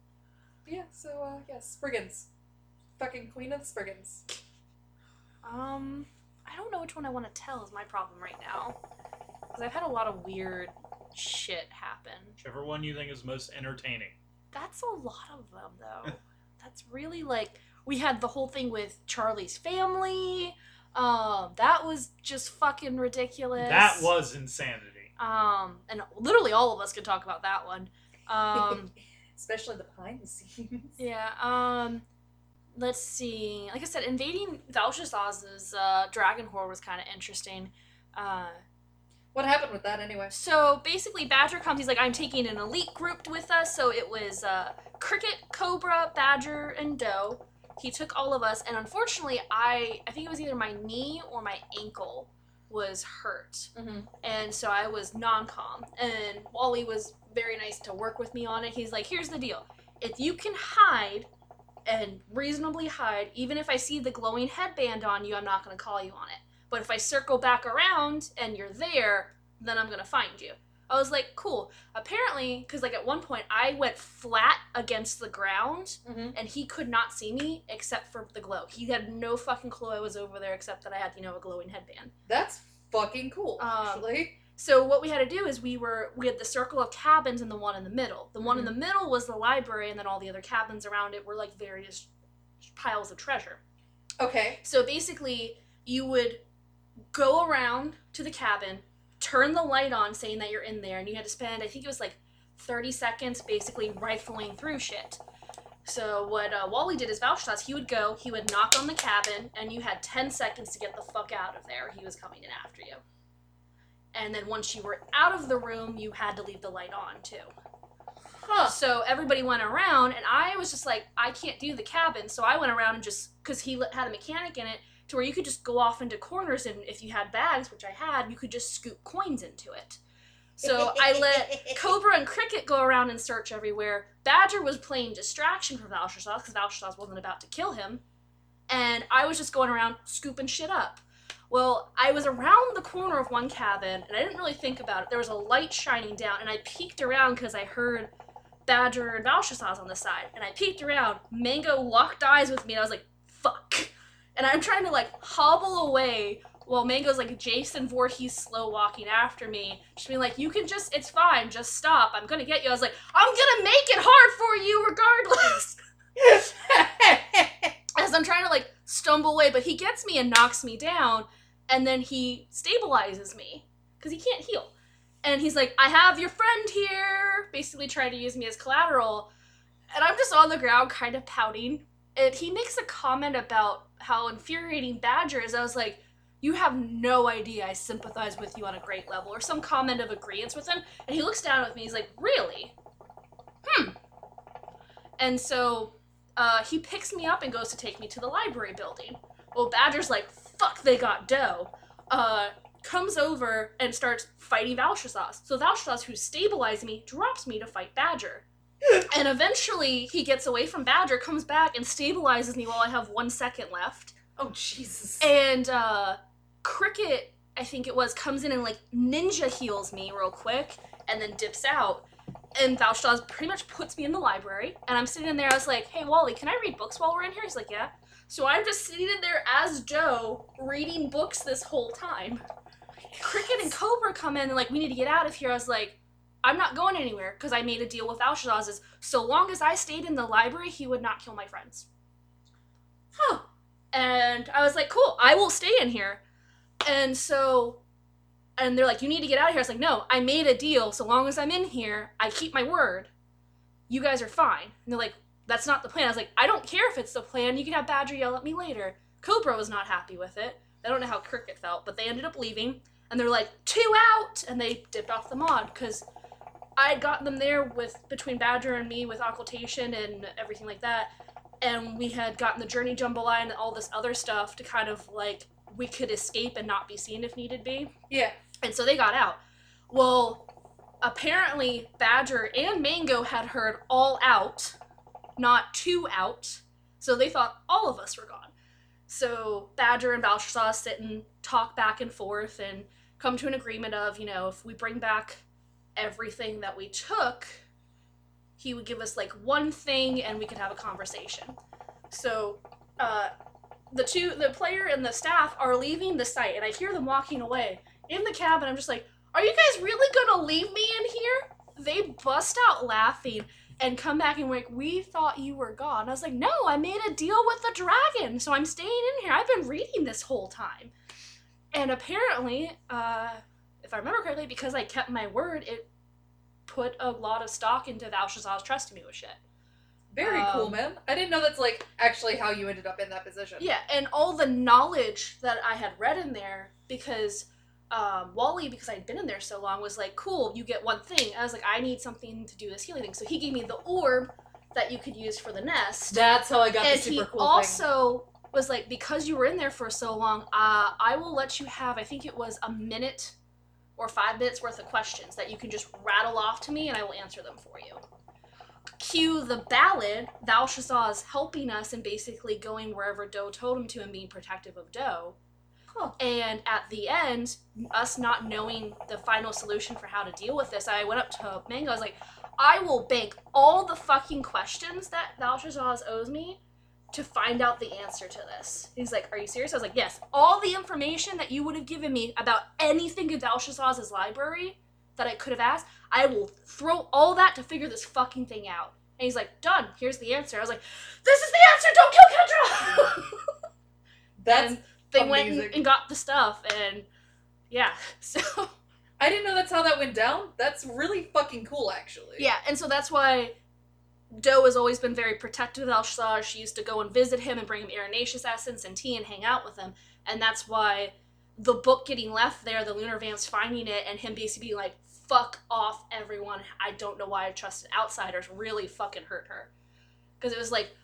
Yeah, so, uh, yeah, Spriggans. Fucking Queen of the Spriggans. Um, I don't know which one I want to tell is my problem right now, because I've had a lot of weird shit happen. Whichever one you think is most entertaining. That's a lot of them, though. [laughs] That's really like we had the whole thing with Charlie's family. Um, that was just fucking ridiculous. That was insanity. Um, and literally all of us could talk about that one. Um, [laughs] Especially the behind the scenes. yeah. Um, let's see. Like I said, invading Valshazaz's uh, dragon hoard was kind of interesting. Uh, What happened with that anyway? So basically, Badger comes. He's like, I'm taking an elite group with us. So it was uh, Cricket, Cobra, Badger, and Doe. He took all of us, and unfortunately, I I think it was either my knee or my ankle was hurt, Mm-hmm. and so I was non-com. And Wally was very nice to work with me on it. He's like, here's the deal: if you can hide and reasonably hide, even if I see the glowing headband on you, I'm not going to call you on it. But if I circle back around and you're there, then I'm gonna find you. I was like, cool. Apparently, because like at one point I went flat against the ground Mm-hmm. and he could not see me except for the glow. He had no fucking clue I was over there except that I had, you know, a glowing headband. That's fucking cool, Um, actually. So what we had to do is we were we had the circle of cabins and the one in the middle. The one in the middle was the library, and then all the other cabins around it were like various piles of treasure. Okay. So basically, you would go around to the cabin, turn the light on, saying that you're in there, and you had to spend, I think it was like 30 seconds basically rifling through shit. So what uh, Wally did is Valshtas, he would go, he would knock on the cabin, and you had 10 seconds to get the fuck out of there. He was coming in after you. And then once you were out of the room, you had to leave the light on too. Huh. So everybody went around, and I was just like, I can't do the cabin. So I went around and just, because he had a mechanic in it, to where you could just go off into corners, and if you had bags, which I had, you could just scoop coins into it. So I let [laughs] Cobra and Cricket go around and search everywhere. Badger was playing distraction for Valshazaz because Valshazaz wasn't about to kill him. And I was just going around scooping shit up. Well, I was around the corner of one cabin and I didn't really think about it. There was a light shining down and I peeked around because I heard Badger and Valshazaz on the side. And I peeked around. Mango locked eyes with me and I was like, fuck. And I'm trying to like hobble away while Mango's like Jason Voorhees slow walking after me. She's being like, you can just, it's fine, just stop. I'm gonna get you. I was like, I'm gonna make it hard for you regardless. [laughs] As I'm trying to like stumble away, but he gets me and knocks me down, and then he stabilizes me because he can't heal. And he's like, I have your friend here, basically trying to use me as collateral. And I'm just on the ground, kind of pouting. And he makes a comment about how infuriating Badger is. I was like, you have no idea I sympathize with you on a great level, or some comment of agreement with him. And he looks down at me, he's like, really? Hmm. And so uh, he picks me up and goes to take me to the library building. Well, Badger's like, fuck, they got Doe. Uh, comes over and starts fighting Valshazaz. So Valshazaz, who's stabilizing me, drops me to fight Badger. And eventually he gets away from Badger, comes back and stabilizes me while I have one second left. oh Jesus. And uh, Cricket, I think it was, comes in and like ninja heals me real quick and then dips out. And Valshaz pretty much puts me in the library. And I'm sitting in there, I was like, hey, Wally, can I read books while we're in here? He's like, yeah. So I'm just sitting in there as Joe reading books this whole time. Cricket and Cobra come in and like, we need to get out of here. I was like, I'm not going anywhere because I made a deal with Valshaz is so long as I stayed in the library, he would not kill my friends. Huh. And I was like, cool, I will stay in here. And so, and they're like, you need to get out of here. I was like, no, I made a deal. So long as I'm in here, I keep my word. You guys are fine. And they're like, that's not the plan. I was like, I don't care if it's the plan. You can have Badger yell at me later. Cobra was not happy with it. I don't know how Cricket felt, but they ended up leaving. and they're like two out, and they dipped off the mod because I had gotten them there with between Badger and me with occultation and everything like that, and we had gotten the journey jambalaya and all this other stuff to kind of like we could escape and not be seen if needed be. Yeah. And so they got out. Well, apparently Badger and Mango had heard all out, not two out. So they thought all of us were gone. So Badger and Belshazzar sit and talk back and forth and come to an agreement of, you know, if we bring back everything that we took, he would give us like one thing and we could have a conversation. So uh, the two, the player and the staff are leaving the site, and I hear them walking away in the cab, and I'm just like, "Are you guys really gonna leave me in here?" They bust out laughing and come back and like, "We thought you were gone." I was like, "No, I made a deal with the dragon, so I'm staying in here. I've been reading this whole time." And apparently, uh, if I remember correctly, because I kept my word, it put a lot of stock into Valshazar's trusting me with shit. Very cool, Um, man. I didn't know that's like actually how you ended up in that position. Yeah, and all the knowledge that I had read in there because um, Wally, because I'd been in there so long, was like, "Cool, you get one thing." I was like, "I need something to do this healing thing," so he gave me the orb that you could use for the nest. That's how I got and the super cool thing. also was like, "Because you were in there for so long, uh, I will let you have. I think it was a minute or five minutes worth of questions that you can just rattle off to me, and I will answer them for you." Cue the ballad. Valshazar's helping us and basically going wherever Doe told him to and being protective of Doe. Huh. And at the end, us not knowing the final solution for how to deal with this, I went up to Mango. I was like, I will bank all the fucking questions that Valshazar owes me to find out the answer to this. He's like, Are you serious? I was like, Yes. All the information that you would have given me about anything in Valshazar's library that I could have asked, I will throw all that to figure this fucking thing out. And he's like, Done. Here's the answer. I was like, This is the answer. Don't kill Kendra. [laughs] That's and they went amazing. and, and got the stuff, and yeah. [laughs] So I didn't know that's how that went down. That's really fucking cool, actually. yeah, and so that's why Doe has always been very protective of Alshazar. She used to go and visit him and bring him Irenaceous essence and tea and hang out with him, and that's why the book getting left there, the Lunar Vamps finding it, and him basically being like, "Fuck off, everyone! I don't know why I trusted outsiders." Really fucking hurt her because it was like,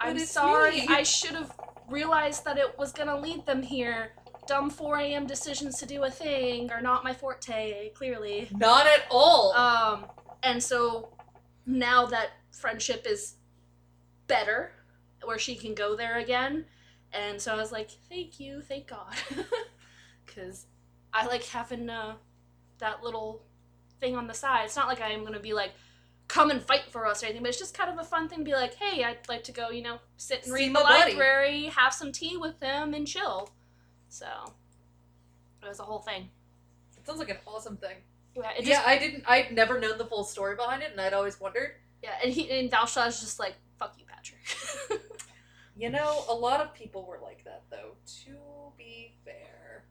But "I'm sorry, me." I should have realized that it was gonna lead them here." Dumb 4 a.m. decisions to do a thing are not my forte, clearly. Not at all. Um, and so now that friendship is better, where she can go there again, and so I was like, thank you, thank God, [laughs] because I like having uh, that little thing on the side. It's not like I'm gonna be like, come and fight for us or anything, but it's just kind of a fun thing to be like, hey, I'd like to go, you know, sit and See read the buddy. library, have some tea with them, and chill. So it was a whole thing. it sounds like an awesome thing. Yeah, just yeah, I didn't. I'd never known the full story behind it, and I'd always wondered. Yeah, and he and Valshaz's just like, fuck you, Patrick. [laughs] You know, a lot of people were like that, though. To be fair,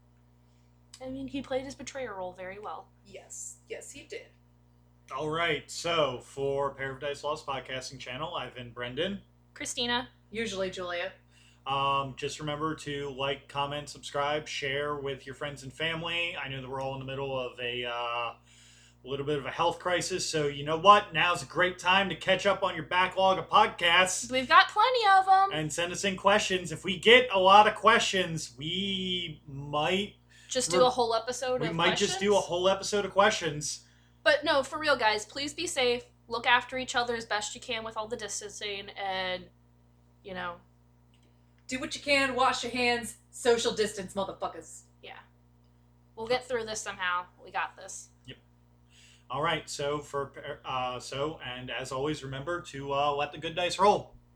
I mean, he played his betrayer role very well. yes, yes, he did. All right. So for Paradise Lost podcasting channel, I've been Brendan. Christina, Usually, Julia. Um, just remember to like, comment, subscribe, share with your friends and family. I know that we're all in the middle of a uh, little bit of a health crisis, so you know what? Now's a great time to catch up on your backlog of podcasts we've got plenty of them. and send us in questions. If we get a lot of questions, we might just do a whole episode. we of might just do a whole episode of questions. But no, for real, guys, please be safe. Look after each other as best you can with all the distancing, and you know, Do what you can. Wash your hands. Social distance, motherfuckers. Yeah. We'll get through this somehow. We got this. All right. So for uh, so and as always, remember to uh, let the good dice roll.